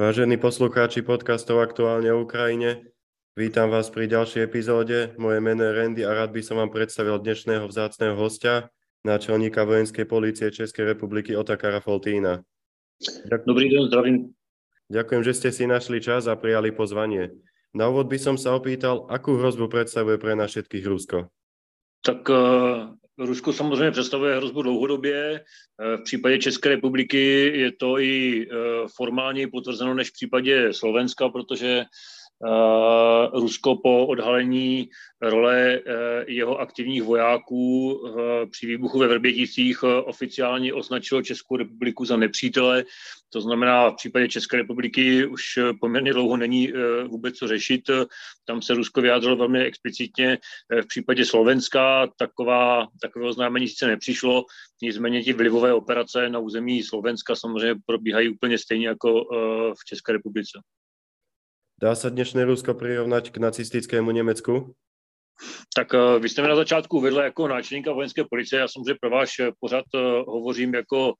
Vážení poslucháči podcastov Aktuálne o Ukrajine, vítam vás pri ďalšej epizóde. Moje meno je Randy a rád by som vám predstavil dnešného vzácného hostia, náčelníka vojenskej policie Českej republiky Otakara Foltína. Ďakujem. Dobrý deň, zdravím. Ďakujem, že ste si našli čas a prijali pozvanie. Na úvod by som sa opýtal, akú hrozbu predstavuje pre nás všetkých Rusko? Tak uh, Rusko samozřejmě představuje hrozbu dlouhodobě. Eh, v případě České republiky je to i eh, formálně potvrzeno než v případě Slovenska, protože Rusko po odhalení role eh, jeho aktivních vojáků eh, při výbuchu ve Vrběticích oficiálně označilo Českou republiku za nepřítele. To znamená, v případě České republiky už poměrně dlouho není vůbec co řešit. Tam se Rusko vyjádřilo velmi explicitně. V případě Slovenska taková, takové oznámení sice nepřišlo, nicméně ti vlivové operace na území Slovenska samozřejmě probíhají úplně stejně jako v České republice. Dá sa dnešné Rusko prirovnať k nacistickému Německu? Tak uh, vy jste mi na začátku uvedl jako náčelníka vojenské policie, já samozřejmě pro váš eh, pořad uh, hovořím jako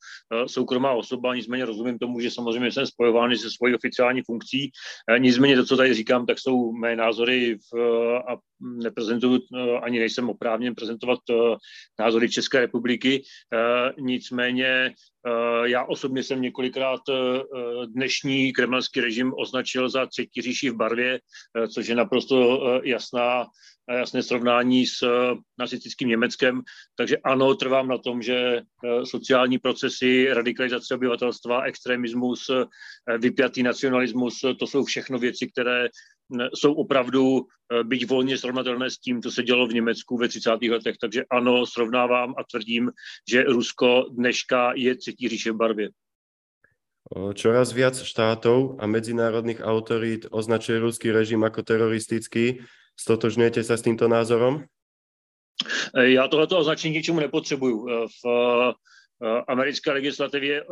soukromá osoba, nicméně rozumím tomu, že samozřejmě jsem spojován se svojí oficiální funkcí. Nicméně to, co tady říkám, tak jsou mé názory v, a neprezentuju, ani nejsem oprávněn prezentovat názory České republiky. Nicméně já osobně jsem několikrát dnešní kremelský režim označil za třetí říši v barvě, což je naprosto jasná jasné srovnání s eh, nacistickým Německem. Takže ano, trvám na tom, že eh, sociální procesy, radikalizace obyvatelstva, extremismus, eh, vypjatý nacionalismus, to jsou všechno věci, které jsou opravdu byť volně srovnatelné s tím, co se dělo v Německu ve 30. letech. Takže ano, srovnávám a tvrdím, že Rusko dneška je třetí říše v barvě. Čoraz viac štátov a medzinárodných autorít označuje ruský režim ako teroristický Stotožňujete se s tímto názorem? Já tohleto označení ničemu nepotřebuju. V Eh, americké legislativě eh,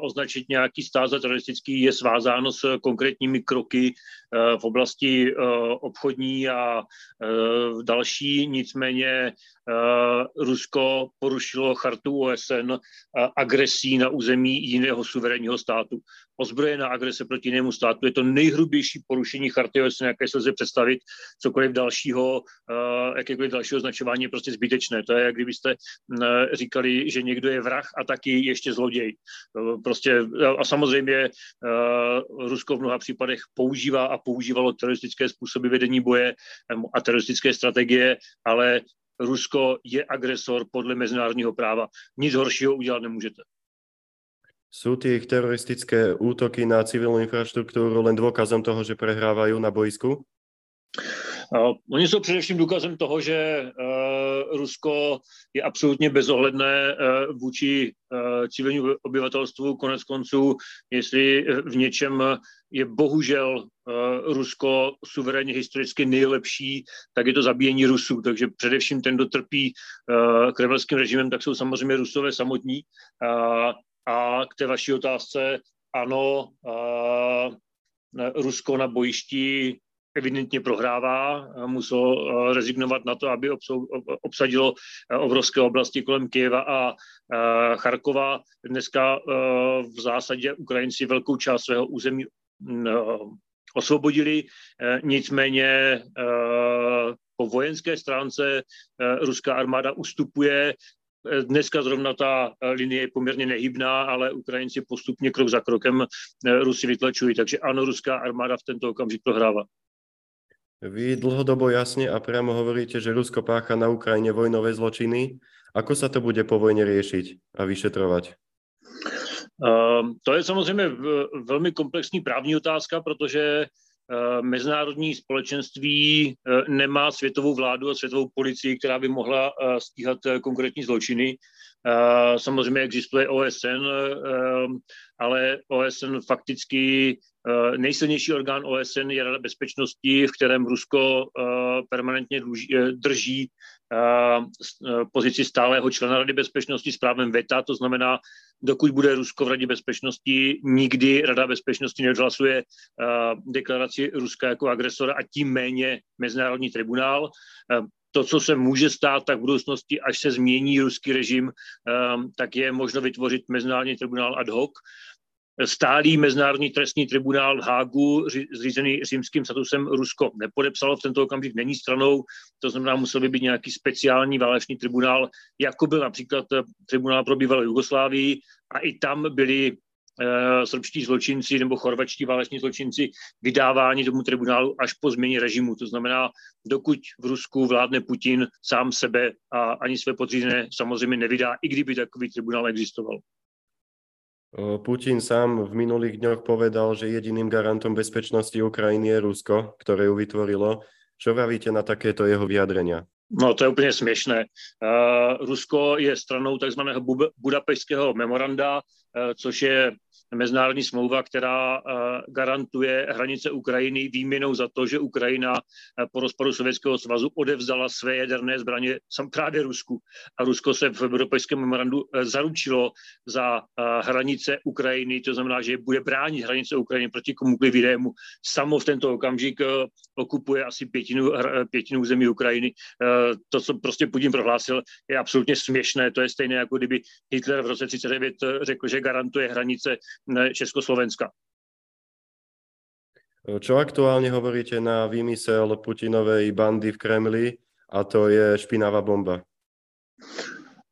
označit nějaký stát za teroristický je svázáno s konkrétními kroky eh, v oblasti obchodní a další. Nicméně Rusko porušilo chartu OSN agresí na území jiného suverénního státu. Ozbrojená agrese proti jinému státu je to nejhrubější porušení charty OSN, jaké se lze představit. Cokoliv dalšího, jakékoliv dalšího označování je prostě zbytečné. To je, jak kdybyste říkali, že někdo je vrah a taky ještě zloděj. Prostě a samozřejmě eh, Rusko v mnoha případech používá a používalo teroristické způsoby vedení boje a teroristické strategie, ale Rusko je agresor podle mezinárodního práva. Nic horšího udělat nemůžete. Sú tie ich teroristické útoky na civilnú infraštruktúru len dôkazom toho, že prehrávajú na boisku? Uh, oni jsou především důkazem toho, že uh, Rusko je absolutně bezohledné uh, vůči uh, civilnímu obyvatelstvu. Konec konců, jestli v něčem je bohužel uh, Rusko suverénně historicky nejlepší, tak je to zabíjení Rusů. Takže především ten, kdo trpí kremelským režimem, tak jsou samozřejmě Rusové samotní. A k té vaší otázce, ano, Rusko na bojišti evidentně prohrává, muselo eh, rezignovat na to, aby obsadilo eh, obrovské oblasti kolem Kyjeva a eh, Charkova. Dneska v zásadě Ukrajinci velkou část svého území mm, osvobodili, nicméně po vojenské stránce ruská armáda ustupuje, Dneska zrovna ta linie je poměrně nehybná, ale Ukrajinci postupně krok za krokem Rusy vytlačují. Takže ano, ruská armáda v tento okamžik prohrává. Vy dlhodobo jasne a priamo hovoríte, že Rusko pácha na Ukrajine vojnové zločiny. Ako sa to bude po vojne riešiť a vyšetrovať? Uh, to je samozřejmě velmi komplexní právní otázka, protože uh, mezinárodní společenství uh, nemá světovou vládu a světovou policii, která by mohla uh, stíhat konkrétní zločiny. Samozřejmě existuje OSN, ale OSN fakticky Eh, nejsilnější orgán OSN je Rada bezpečnosti, v kterém Rusko eh, permanentně eh, drží pozici stálého člena Rady bezpečnosti s právem VETA, to znamená, dokud bude Rusko v Radě bezpečnosti, nikdy Rada bezpečnosti neodhlasuje deklaraci Ruska jako agresora a tím méně Mezinárodní tribunál. To, co se může stát, tak v budoucnosti, až se změní ruský režim, tak je možno vytvořit Mezinárodní tribunál ad hoc, stálý mezinárodní trestní tribunál v Hágu, zřízený římským statusem Rusko nepodepsalo, v tento okamžik není stranou, to znamená, musel by být nějaký speciální válečný tribunál, jako byl například tribunál pro bývalou Jugoslávii a i tam byli Eh, srbští zločinci nebo chorvačtí váleční zločinci vydáváni tomu tribunálu až po změně režimu. To znamená, dokud v Rusku vládne Putin sám sebe a ani své podřízené samozřejmě nevydá, i kdyby takový tribunál existoval. Putin sám v minulých dňoch povedal, že jediným garantom bezpečnosti Ukrajiny je Rusko, ktoré ju vytvorilo. Čo vravíte na takéto jeho vyjadrenia? No, to je úplně směšné. Uh, Rusko je stranou takzvaného Budapešského memoranda, uh, což je mezinárodní smlouva, která uh, garantuje hranice Ukrajiny výměnou za to, že Ukrajina uh, po rozpadu Sovětského svazu odevzdala své jaderné zbraně sam právě Rusku. A Rusko se v Budapešském memorandu uh, zaručilo za hranice Ukrajiny, to znamená, že bude bránit hranice Ukrajiny proti komukoliv jinému. Samo v tento okamžik okupuje asi pětinu, pětinu zemí Ukrajiny to, co prostě Putin prohlásil, je absolutně směšné. To je stejné, jako kdyby Hitler v roce 39 řekl, že garantuje hranice Československa. Čo aktuálne hovoríte na výmysel Putinovej bandy v Kremli a to je špinavá bomba?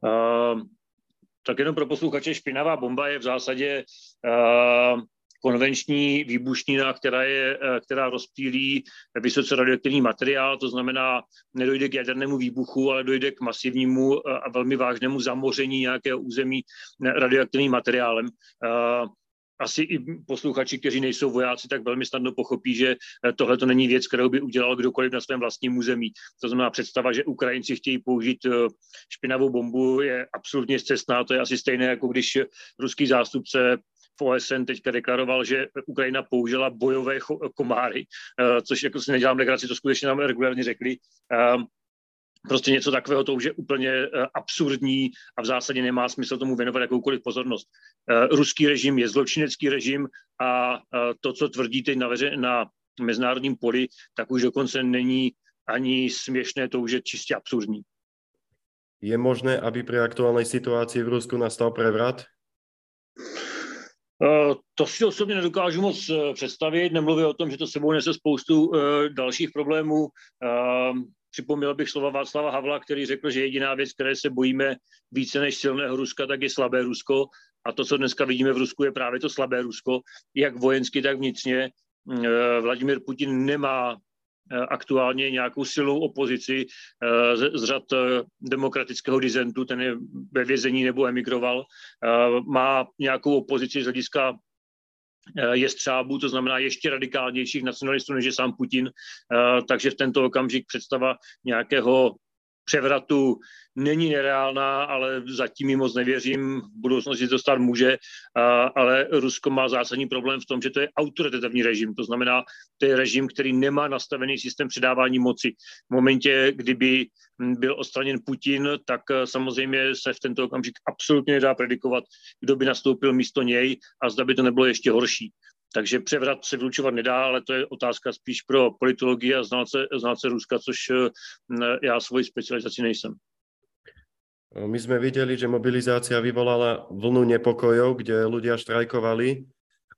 Uh, tak jenom pro posluchače, špinavá bomba je v zásadě uh, konvenční výbušnina, která, je, eh, která rozptýlí vysoce radioaktivní materiál, to znamená, nedojde k jadernému výbuchu, ale dojde k masivnímu eh, a velmi vážnému zamoření nějakého území radioaktivním materiálem eh, asi i posluchači, kteří nejsou vojáci, tak velmi snadno pochopí, že tohle to není věc, kterou by udělal kdokoliv na svém vlastním území. To znamená představa, že Ukrajinci chtějí použít špinavou bombu, je absolutně zcestná. To je asi stejné, jako když ruský zástupce v OSN teďka deklaroval, že Ukrajina použila bojové komáry, eh, což jako si nedělám legraci, to skutečně nám regulárně řekli. Ehm, prostě něco takového, to už je úplně eh, absurdní a v zásadě nemá smysl tomu věnovat jakoukoliv pozornost. Eh, ruský režim je zločinecký režim a to, co tvrdíte na, veře, na mezinárodním poli, tak už dokonce není ani směšné, to už je čistě absurdní. Je možné, aby pri aktuálnej situácii v Rusku nastal prevrat? Eh, to si osobně nedokážu moc eh, představit, nemluvím o tom, že to sebou nese spoustu eh, dalších problémů. Připomněl bych slova Václava Havla, který řekl, že jediná věc, které se bojíme více než silného Ruska, tak je slabé Rusko. A to, co dneska vidíme v Rusku, je právě to slabé Rusko, jak vojensky, tak vnitřně. Vladimir Putin nemá aktuálně nějakou silou opozici eh, z řad eh, demokratického dizentu, ten je ve vězení nebo emigroval, má nějakou opozici z hlediska jestřábů, to znamená ještě radikálnějších nacionalistů, než je sám Putin. Takže v tento okamžik představa nějakého převratu není nereálná, ale zatím ji moc nevěřím. V budoucnosti to stát může, ale Rusko má zásadní problém v tom, že to je autoritativní režim. To znamená, to je režim, který nemá nastavený systém předávání moci. V momentě, kdyby byl odstraněn Putin, tak e, samozřejmě se v tento okamžik absolutně nedá predikovat, kdo by nastoupil místo něj a zda by to nebylo ještě horší. Takže převrat se vylučovat nedá, ale to je otázka spíš pro politologii a znalce, znalce Ruska, což e, já svoji specializaci nejsem. My sme videli, že mobilizácia vyvolala vlnu nepokojov, kde ľudia štrajkovali.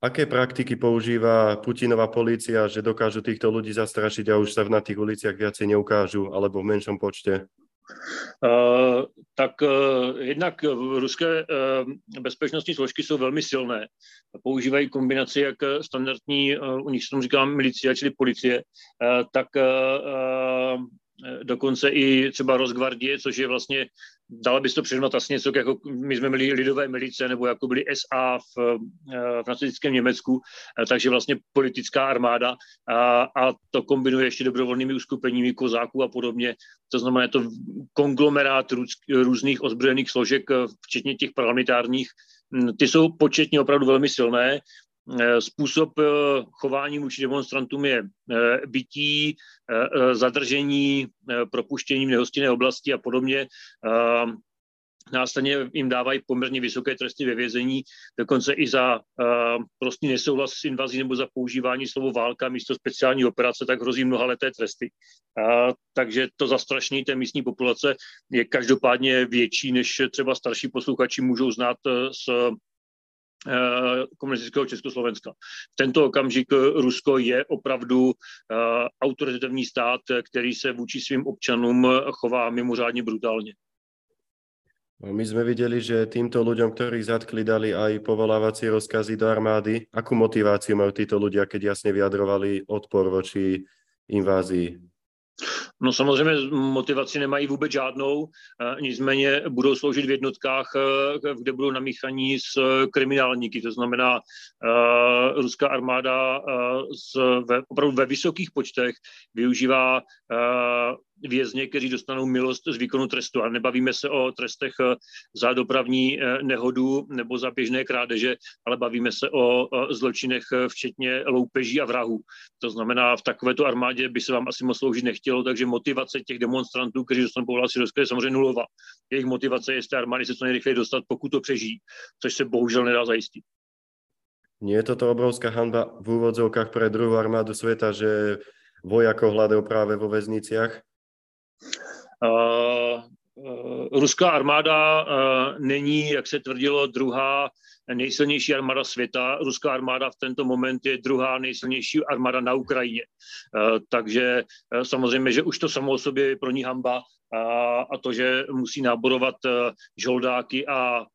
Aké praktiky používa Putinová polícia, že dokážu týchto ľudí zastrašiť a už sa na tých uliciach viacej neukážu, alebo v menšom počte? Uh, tak uh, jednak ruské uh, bezpečnostní složky jsou velmi silné. Používají kombinaci jak standardní, u nich se říká milicia, čili policie, tak dokonce i třeba Rosgvardie, což je vlastně dala bys to přirovnat asi něco, jako my jsme měli lidové milice, nebo jako byly SA v, eh, v nacistickém Německu, eh, takže vlastně politická armáda a, a to kombinuje ještě dobrovolnými uskupeními kozáků a podobně. To znamená, je to konglomerát růz, různých ozbrojených složek, eh, včetně těch parlamentárních. Hm, ty jsou početně opravdu velmi silné Eh, způsob eh, chování vůči demonstrantům je eh, bytí, zadržení, propuštění v nehostinné oblasti a podobně. Následně jim dávají poměrně vysoké tresty ve vězení, dokonce i za uh, prostý nesouhlas s invazí nebo za používání slovo válka místo speciální operace, tak hrozí mnoha leté tresty. Uh, takže to zastrašení té místní populace je každopádně větší, než třeba starší posluchači můžou znát z komunistického Československa. V tento okamžik Rusko je opravdu autoritativní stát, který se vůči svým občanům chová mimořádně brutálně. No, my sme videli, že týmto ľuďom, ktorých zatkli, dali aj povolávací rozkazy do armády. Akú motiváciu majú títo ľudia, keď jasne vyjadrovali odpor voči invázii? No samozřejmě motivaci nemají vůbec žádnou, e, nicméně budou sloužit v jednotkách, e, kde budou namíchaní s kriminálníky. To znamená, e, ruská armáda ve, opravdu ve vysokých počtech využívá vězně, kteří dostanou milost z výkonu trestu. A nebavíme se o trestech za dopravní nehodu nebo za běžné krádeže, ale bavíme se o zločinech včetně loupeží a vrahů. To znamená, v takovéto armádě by se vám asi moc sloužit nechtělo, takže motivace těch demonstrantů, kteří dostanou povolávací rozkaz, je samozřejmě nulová. Jejich motivace je z té armády se co nejrychleji dostat, pokud to přežijí, což se bohužel nedá zajistit. Nie je toto obrovská hanba v úvodzovkách pre druhú armádu sveta, že vojakov hľadajú práve vo väzniciach? Uh, uh, ruská armáda uh, není, jak se tvrdilo, druhá nejsilnější armáda světa. Ruská armáda v tento moment je druhá nejsilnější armáda na Ukrajině. Eh, takže eh, samozřejmě, že už to samo o sobě je pro ní hamba a to, že musí náborovat eh, žoldáky a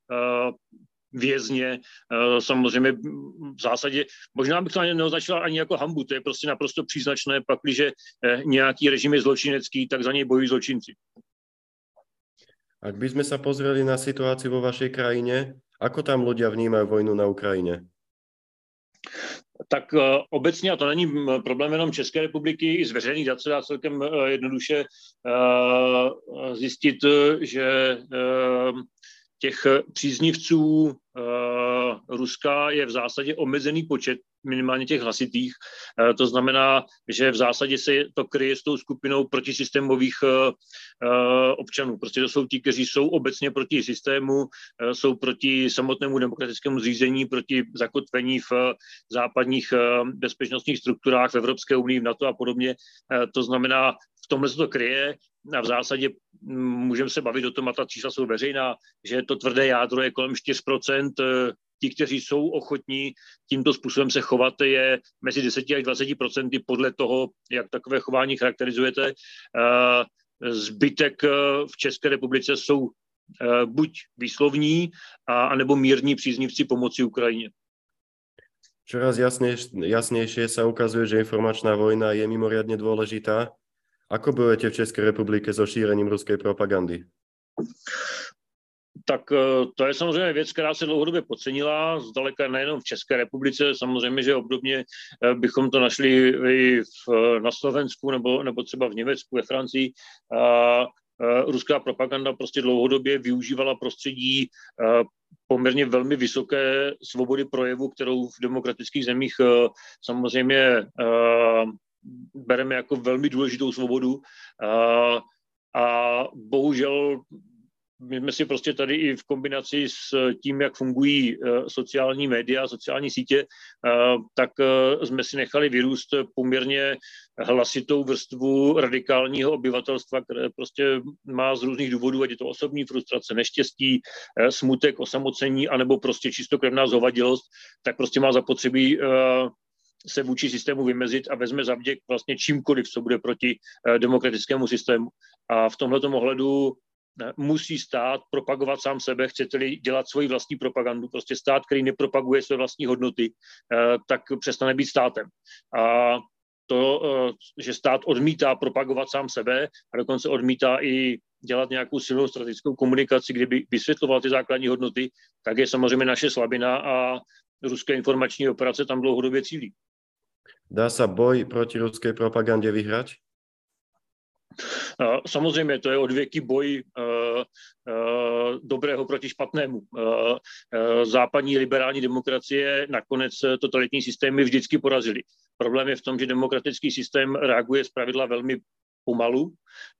vězně. Samozřejmě v zásadě, možná bych to ani neoznačila ani jako hambu, to je prostě naprosto příznačné, pakliže nějaký režim je zločinecký, tak za něj bojují zločinci. Ak by sme sa pozreli na situáciu vo vašej krajine, Ako tam ľudia vnímají vojnu na Ukrajině? Tak uh, obecně, a to není problém jenom České republiky, i z veřejných dat se dá celkem jednoduše zjistit, že těch příznivců Ruska je v zásadě omezený počet minimálně těch hlasitých. Eh, to znamená, že v zásadě se to kryje s tou skupinou protisystémových eh, eh, občanů. Prostě to jsou ti, kteří jsou obecně proti systému, jsou proti samotnému demokratickému zřízení, proti zakotvení v západních bezpečnostních strukturách v Evropské unii, v NATO a podobně. To znamená, v tomhle se to kryje a v zásadě můžeme se bavit o tom, a ta čísla jsou veřejná, že to tvrdé jádro je kolem 4%, ti, kteří jsou ochotní tímto způsobem se chovat, je mezi 10 až 20 procenty podle toho, jak takové chování charakterizujete. Eh, zbytek eh, v České republice jsou buď výslovní, anebo mírní příznivci pomoci Ukrajině. Čoraz jasnejšie sa ukazuje, že informačná vojna je mimoriadne dôležitá. Ako bojujete v České republike so šírením ruskej propagandy? tak eh, to je samozřejmě věc, která se dlouhodobě podcenila, zdaleka nejenom v České republice, samozřejmě, že obdobně eh, bychom to našli i v, na Slovensku nebo, nebo třeba v Německu, ve Francii. A, ruská propaganda prostě dlouhodobě využívala prostředí poměrně velmi vysoké svobody projevu, kterou v demokratických zemích eh, samozřejmě bereme jako velmi důležitou svobodu. A bohužel my jsme si prostě tady i v kombinaci s tím, jak fungují eh, sociální média, sociální sítě, eh, tak eh, jsme si nechali vyrůst poměrně hlasitou vrstvu radikálního obyvatelstva, které prostě má z různých důvodů, ať je to osobní frustrace, neštěstí, smutek, osamocení, anebo prostě čistokrevná zhovadilost, tak prostě má zapotřebí se vůči systému vymezit a vezme zavděk vlastně čímkoliv, co bude proti demokratickému systému. A v tomto ohledu musí stát propagovat sám sebe, chcete-li dělat svoji vlastní propagandu, prostě stát, který nepropaguje své vlastní hodnoty, eh, tak přestane být státem. A to, eh, že stát odmítá propagovat sám sebe a dokonce odmítá i dělat nějakou silnou strategickou komunikaci, kdyby vysvětloval ty základní hodnoty, tak je samozřejmě naše slabina a ruské informační operace tam dlouhodobě cílí. Dá se boj proti ruské propagandě vyhrať? Samozřejmě to je odvěký boj eh, eh, dobrého proti špatnému. Eh, západní liberální demokracie nakonec totalitní systémy vždycky porazili. Problém je v tom, že demokratický systém reaguje z pravidla velmi pomalu.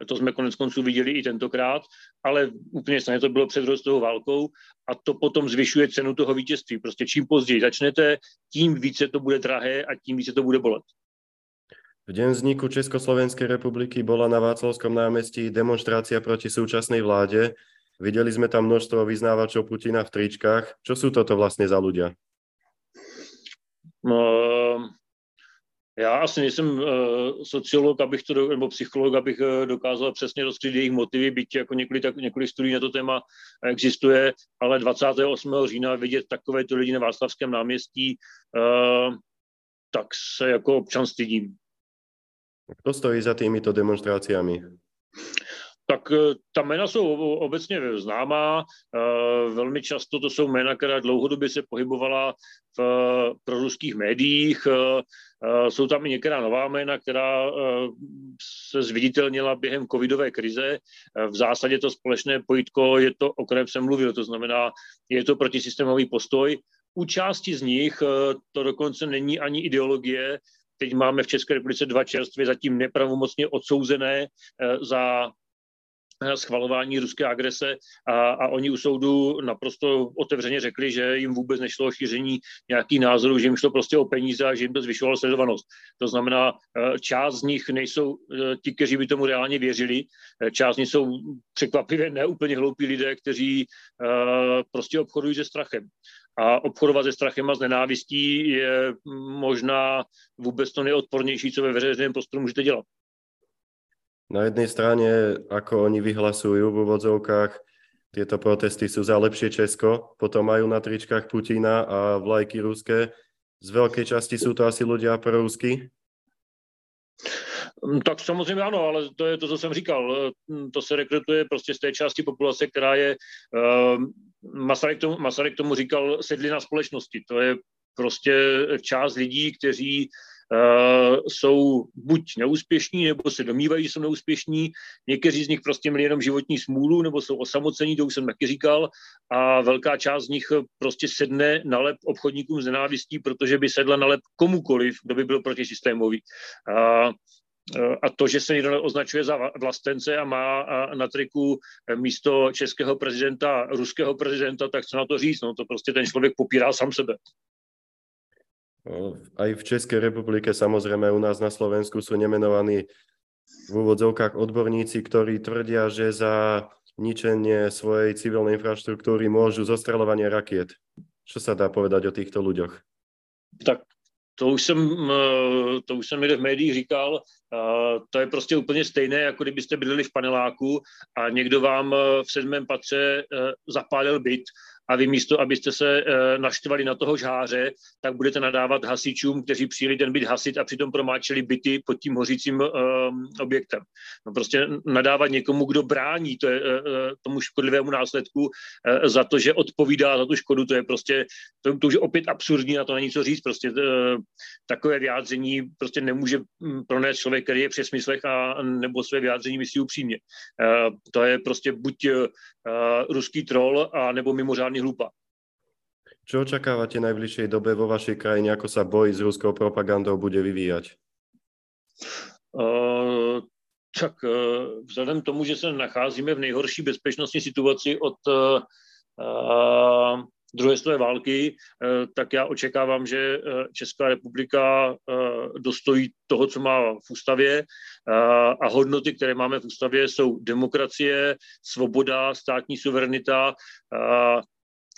To jsme konec konců viděli i tentokrát, ale úplně stejně to bylo před rostovou válkou a to potom zvyšuje cenu toho vítězství. Prostě čím později začnete, tím více to bude drahé a tím více to bude bolet. V deň vzniku Československej republiky bola na Václavskom námestí demonstrácia proti súčasnej vláde. Videli sme tam množstvo vyznávačov Putina v tričkách. Čo sú toto vlastne za ľudia? No, já asi nejsem uh, sociolog, abych to, nebo psycholog, abych uh, dokázal přesně rozkryt jejich motivy, byť jako několik, tak, několik studií na to téma existuje, ale 28. října vidět takovéto lidi na Václavském náměstí, uh, tak se jako občan stydím. Kdo stojí za týmito demonstráciami? Tak eh, ta jména jsou obecně známá. Eh, velmi často to jsou jména, která dlouhodobě se pohybovala v eh, proruských médiích. Jsou tam i některá nová jména, která se zviditelnila během covidové krize. V zásadě to společné pojitko je to, o kterém jsem mluvil, to znamená, je to protisystémový postoj. U části z nich to dokonce není ani ideologie, Teď máme v České republice dva čerstvě zatím nepravomocně odsouzené za schvalování ruské agrese a, a oni u soudu naprosto otevřeně řekli, že jim vůbec nešlo o šíření nějakých názorů, že jim šlo prostě o peníze a že jim to zvyšovalo sledovanost. To znamená, eh, část z nich nejsou eh, ti, kteří by tomu reálně věřili, část z nich jsou překvapivě neúplně hloupí lidé, kteří prostě obchodují se strachem. A obchodovat se strachem a s nenávistí je možná vůbec to nejodpornější, co ve veřejném prostoru můžete dělat. Na jednej strane, ako oni vyhlasujú v úvodzovkách, tieto protesty sú za lepšie Česko, potom majú na tričkách Putina a vlajky ruské. Z veľkej časti sú to asi ľudia prorusky? Mm, tak samozřejmě ano, ale to je to, co jsem říkal. Mm, to se rekrutuje prostě z té části populace, která je, uh, Masaryk, tomu, Masaryk tomu říkal sedlina společnosti. To je prostě část lidí, kteří jsou buď neúspěšní, nebo se domývají, že jsou neúspěšní. Někteří z nich prostě měli jenom životní smůlu, nebo jsou osamocení, to už jsem taky říkal. A velká část z nich prostě sedne na lep obchodníkům z nenávistí, protože by sedla na lep komukoliv, kdo by byl protisystémový. Uh, a to, že se někdo označuje za vlastence a má na triku místo českého prezidenta ruského prezidenta, tak co na to říct? No, to prostě ten člověk popírá sám sebe. Aj v Českej republike, samozrejme u nás na Slovensku sú nemenovaní v úvodzovkách odborníci, ktorí tvrdia, že za ničenie svojej civilnej infraštruktúry môžu zostreľovanie rakiet. Čo sa dá povedať o týchto ľuďoch? Tak to už jsem, to už jsem někde v médiích říkal, to je prostě úplně stejné, jako kdybyste bydleli v paneláku a někdo vám v sedmém patře zapálil byt a vy místo, abyste se e, naštvali na toho žáře, tak budete nadávat hasičům, kteří přijeli ten byt hasit a přitom promáčeli byty pod tím hořícím e, objektem. No prostě nadávat někomu, kdo brání to je, e, tomu škodlivému následku za to, že odpovídá za tu škodu, to je prostě, to, to už je opět absurdní, na to není co říct, prostě takové vyjádření prostě nemůže pronést člověk, který je při smyslech a nebo své vyjádření myslí upřímně. To je prostě buď e, ruský troll a nebo mimořádný hlupa. Čo očakávate najbližšej dobe vo vašej krajine, ako sa boj s ruskou propagandou bude vyvíjať? Uh, tak uh, vzhledem tomu, že se nacházíme v nejhorší bezpečnostní situaci od uh, druhé světové války, tak já očekávám, že Česká republika dostojí toho, co má v ústavě a hodnoty, které máme v ústavě, jsou demokracie, svoboda, státní suverenita,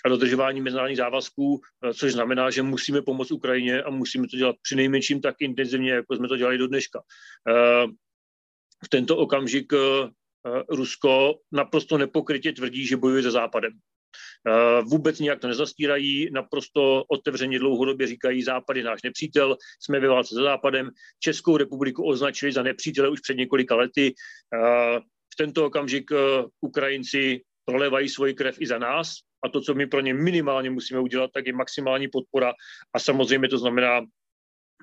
a dodržování mezinárodních závazků, eh, což znamená, že musíme pomoct Ukrajině a musíme to dělat při nejmenším tak intenzivně, jako jsme to dělali do dneška. Eh, v tento okamžik eh, Rusko naprosto nepokrytě tvrdí, že bojuje se Západem. Vůbec nijak to nezastírají, naprosto otevřeně dlouhodobě říkají, Západ je náš nepřítel, jsme ve válce se Západem. Českou republiku označili za nepřítele už před několika lety. V tento okamžik Ukrajinci prolevají svoji krev i za nás, a to, co my pro ně minimálně musíme udělat, tak je maximální podpora a samozřejmě to znamená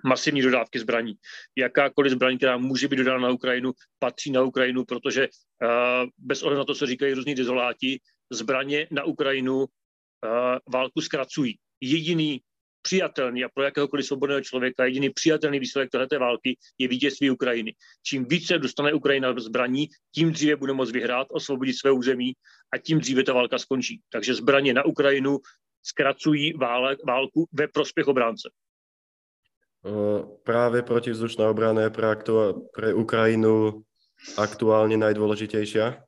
masivní dodávky zbraní. Jakákoliv zbraní, která může být dodána na Ukrajinu, patří na Ukrajinu, protože uh, bez ohledu na to, co říkají různí dezoláti, zbraně na Ukrajinu uh, válku zkracují. Jediný přijatelný a pro jakéhokoliv svobodného člověka jediný přijatelný výsledek této války je vítězství Ukrajiny. Čím více dostane Ukrajina zbraní, tím dříve bude moct vyhrát, osvobodit své území a tím dříve ta válka skončí. Takže zbraně na Ukrajinu zkracují válku ve prospěch obránce. Práve protivzdušná obrana je pre, aktu- pre Ukrajinu aktuálne najdôležitejšia?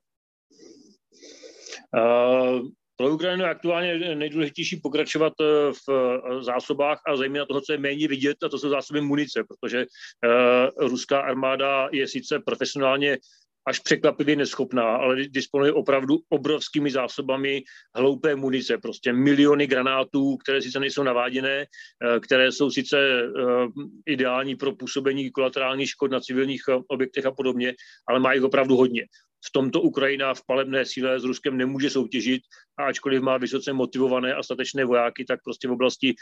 Pro Ukrajinu je aktuálně nejdůležitější pokračovat v zásobách a zejména toho, co je méně vidět, a to jsou zásoby munice, protože ruská armáda je sice profesionálně až překvapivě neschopná, ale disponuje opravdu obrovskými zásobami hloupé munice, prostě miliony granátů, které sice nejsou naváděné, eh, které jsou sice eh, ideální pro působení kolaterálních škod na civilních eh, objektech a podobně, ale má jich opravdu hodně v tomto Ukrajina v palebné síle s Ruskem nemůže soutěžit a ačkoliv má vysoce motivované a statečné vojáky, tak prostě v oblasti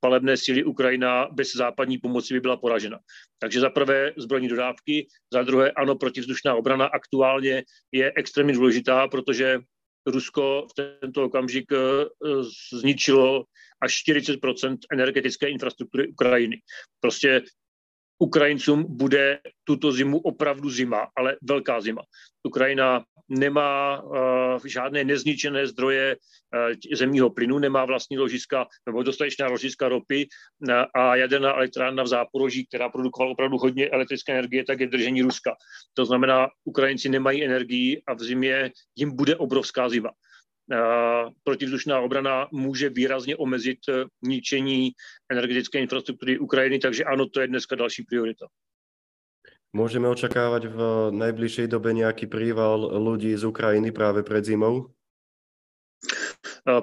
palebné síly Ukrajina bez západní pomoci by byla poražena. Takže za prvé zbrojní dodávky, za druhé ano, protivzdušná obrana aktuálně je extrémně důležitá, protože Rusko v tento okamžik eh, zničilo až 40% energetické infrastruktury Ukrajiny. Prostě Ukrajincům bude tuto zimu opravdu zima, ale velká zima. Ukrajina nemá uh, žádné nezničené zdroje uh, zemního plynu, nemá vlastní ložiska nebo dostatečná ložiska ropy uh, a jaderná elektrárna v Záporoží, která produkovala opravdu hodně elektrické energie, tak je držení Ruska. To znamená, Ukrajinci nemají energii a v zimě jim bude obrovská zima protivzdušná obrana může výrazně omezit eh, ničení energetické infrastruktury Ukrajiny, takže ano, to je dneska další priorita. Můžeme očekávat v nejbližší době nějaký príval lidí z Ukrajiny právě před zimou?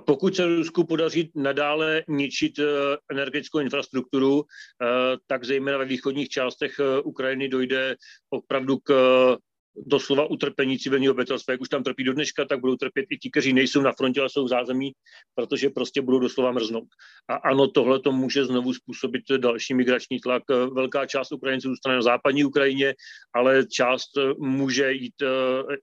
Pokud se Rusku podaří nadále ničit eh, energetickou infrastrukturu, eh, tak zejména ve východních částech Ukrajiny dojde opravdu k doslova utrpení civilního obyvatelstva. Jak už tam trpí do dneška, tak budou trpět i ti, kteří nejsou na frontě, ale jsou v zázemí, protože prostě budou doslova mrznout. A ano, tohle to může znovu způsobit další migrační tlak. Velká část Ukrajinců zůstane na západní Ukrajině, ale část může jít eh,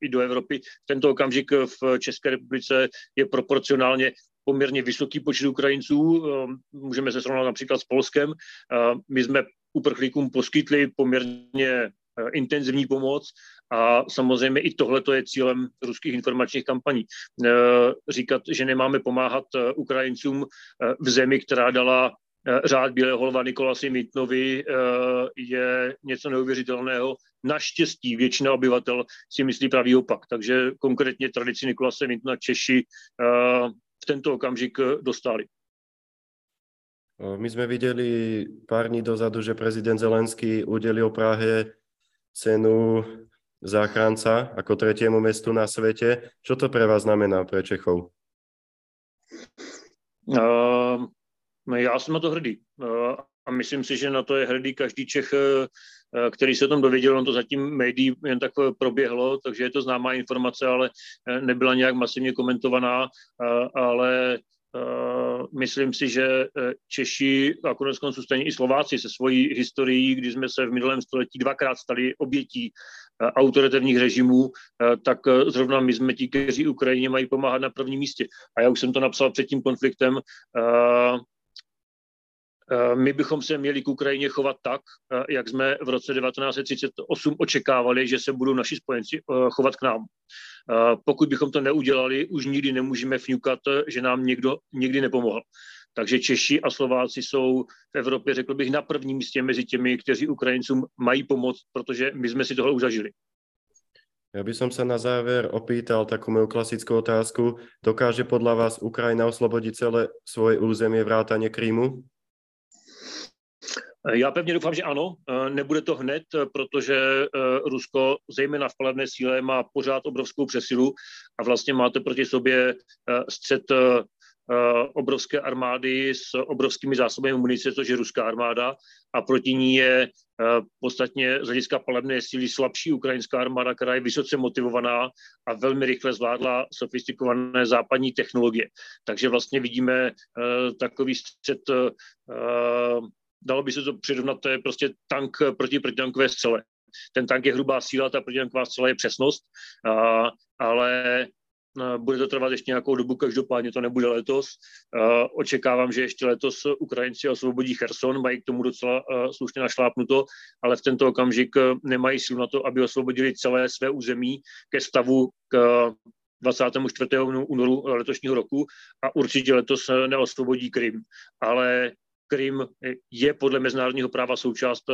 i do Evropy. V tento okamžik v České republice je proporcionálně poměrně vysoký počet Ukrajinců. Eh, můžeme se srovnat například s Polskem. Eh, my jsme uprchlíkům poskytli poměrně intenzivní pomoc a samozřejmě i tohle je cílem ruských informačních kampaní. E, říkat, že nemáme pomáhat e, Ukrajincům v zemi, která dala řád Bílého holva Nikolasi Mitnovi je něco neuvěřitelného. Naštěstí většina obyvatel si myslí pravý opak. Takže konkrétně tradici Nikolase Mitna Češi v tento okamžik dostali. My jsme viděli pár dní dozadu, že prezident Zelenský udělil Prahe cenu záchranca ako tretiemu mestu na svete. Čo to pre vás znamená, pre Čechov? Uh, já jsem na to hrdý. Uh, a myslím si, že na to je hrdý každý Čech, uh, který se o tom dověděl. On to zatím médií jen tak proběhlo, takže je to známá informace, ale uh, nebyla nějak masivně komentovaná, uh, ale myslím si, že Češi a konec konců stejně i Slováci se svojí historií, kdy jsme se v minulém století dvakrát stali obětí Eh, autoritativních režimů, eh, tak eh, zrovna my jsme ti, kteří Ukrajině mají pomáhat na prvním místě. A já už jsem to napsal před tím konfliktem, my bychom se měli k Ukrajině chovat tak, jak jsme v roce 1938 očekávali, že se budou naši spojenci chovat k nám. Pokud bychom to neudělali, už nikdy nemůžeme fňukat, že nám někdo nikdy nepomohl. Takže Češi a Slováci jsou v Evropě, řekl bych, na prvním místě mezi těmi, kteří Ukrajincům mají pomoct, protože my jsme si tohle už zažili. Ja by som sa na záver opýtal takú moju klasickú otázku. Dokáže podľa vás Ukrajina oslobodiť celé svoje územie vrátane Krímu? Já pevně doufám, že ano. Nebude to hned, protože eh, Rusko, zejména v palebné síle, má pořád obrovskou přesilu a vlastně máte proti sobě eh, střed eh, Eh, obrovské armády s obrovskými zásobami munice, což je ruská armáda, a proti ní je eh, podstatně z hlediska palebné síly slabší ukrajinská armáda, která je vysoce motivovaná a velmi rychle zvládla sofistikované západní technologie. Takže vlastně vidíme eh, takový střed, dalo by se to přirovnat, to je prostě tank proti protitankové střele. Ten tank je hrubá síla, ta protitanková střela je přesnost, ale Eh, bude to trvat ještě nějakou dobu, každopádně to nebude letos. Očekávám, že ještě letos Ukrajinci osvobodí Cherson, mají k tomu docela slušně našlápnuto, ale v tento okamžik nemají sílu na to, aby osvobodili celé své území ke stavu k 24. únoru letošního roku a určitě letos neosvobodí Krym. Ale Krym je podle mezinárodního práva součást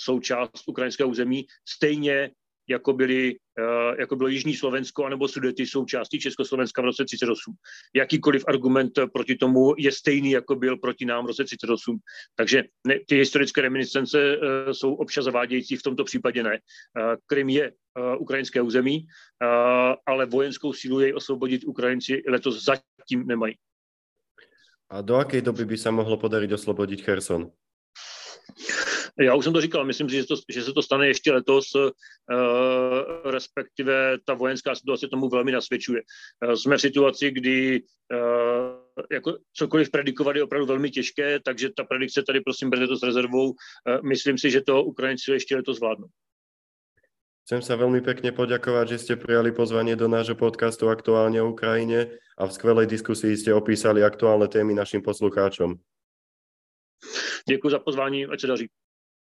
součást ukrajinského území, stejně jako, byli, uh, jako bylo Jižní Slovensko anebo Sudety součástí Československa v roce 38. Jakýkoliv argument proti tomu je stejný, jako byl proti nám v roce 38. Takže ne, ty historické reminiscence jsou občas zavádějící, v tomto případě ne. Krym je ukrajinské území, ale vojenskou sílu jej osvobodit Ukrajinci letos zatím nemají. A do jaké doby by se mohlo podarit oslobodit Kherson? Já už jsem to říkal, myslím si, že, to, že se to stane ještě letos, uh, respektive ta vojenská situace tomu velmi nasvědčuje. Uh, jsme v situaci, kdy uh, jako cokoliv predikovat je opravdu velmi těžké, takže ta predikce tady prosím berte to s rezervou. Myslím si, že to Ukrajinci ještě letos zvládnou. Chcem sa veľmi pekne poďakovať, že ste prijali pozvanie do nášho podcastu Aktuálne o Ukrajine a v skvelej diskusii ste opísali aktuálne témy našim poslucháčom. Děkuji za pozvání, ať se daří.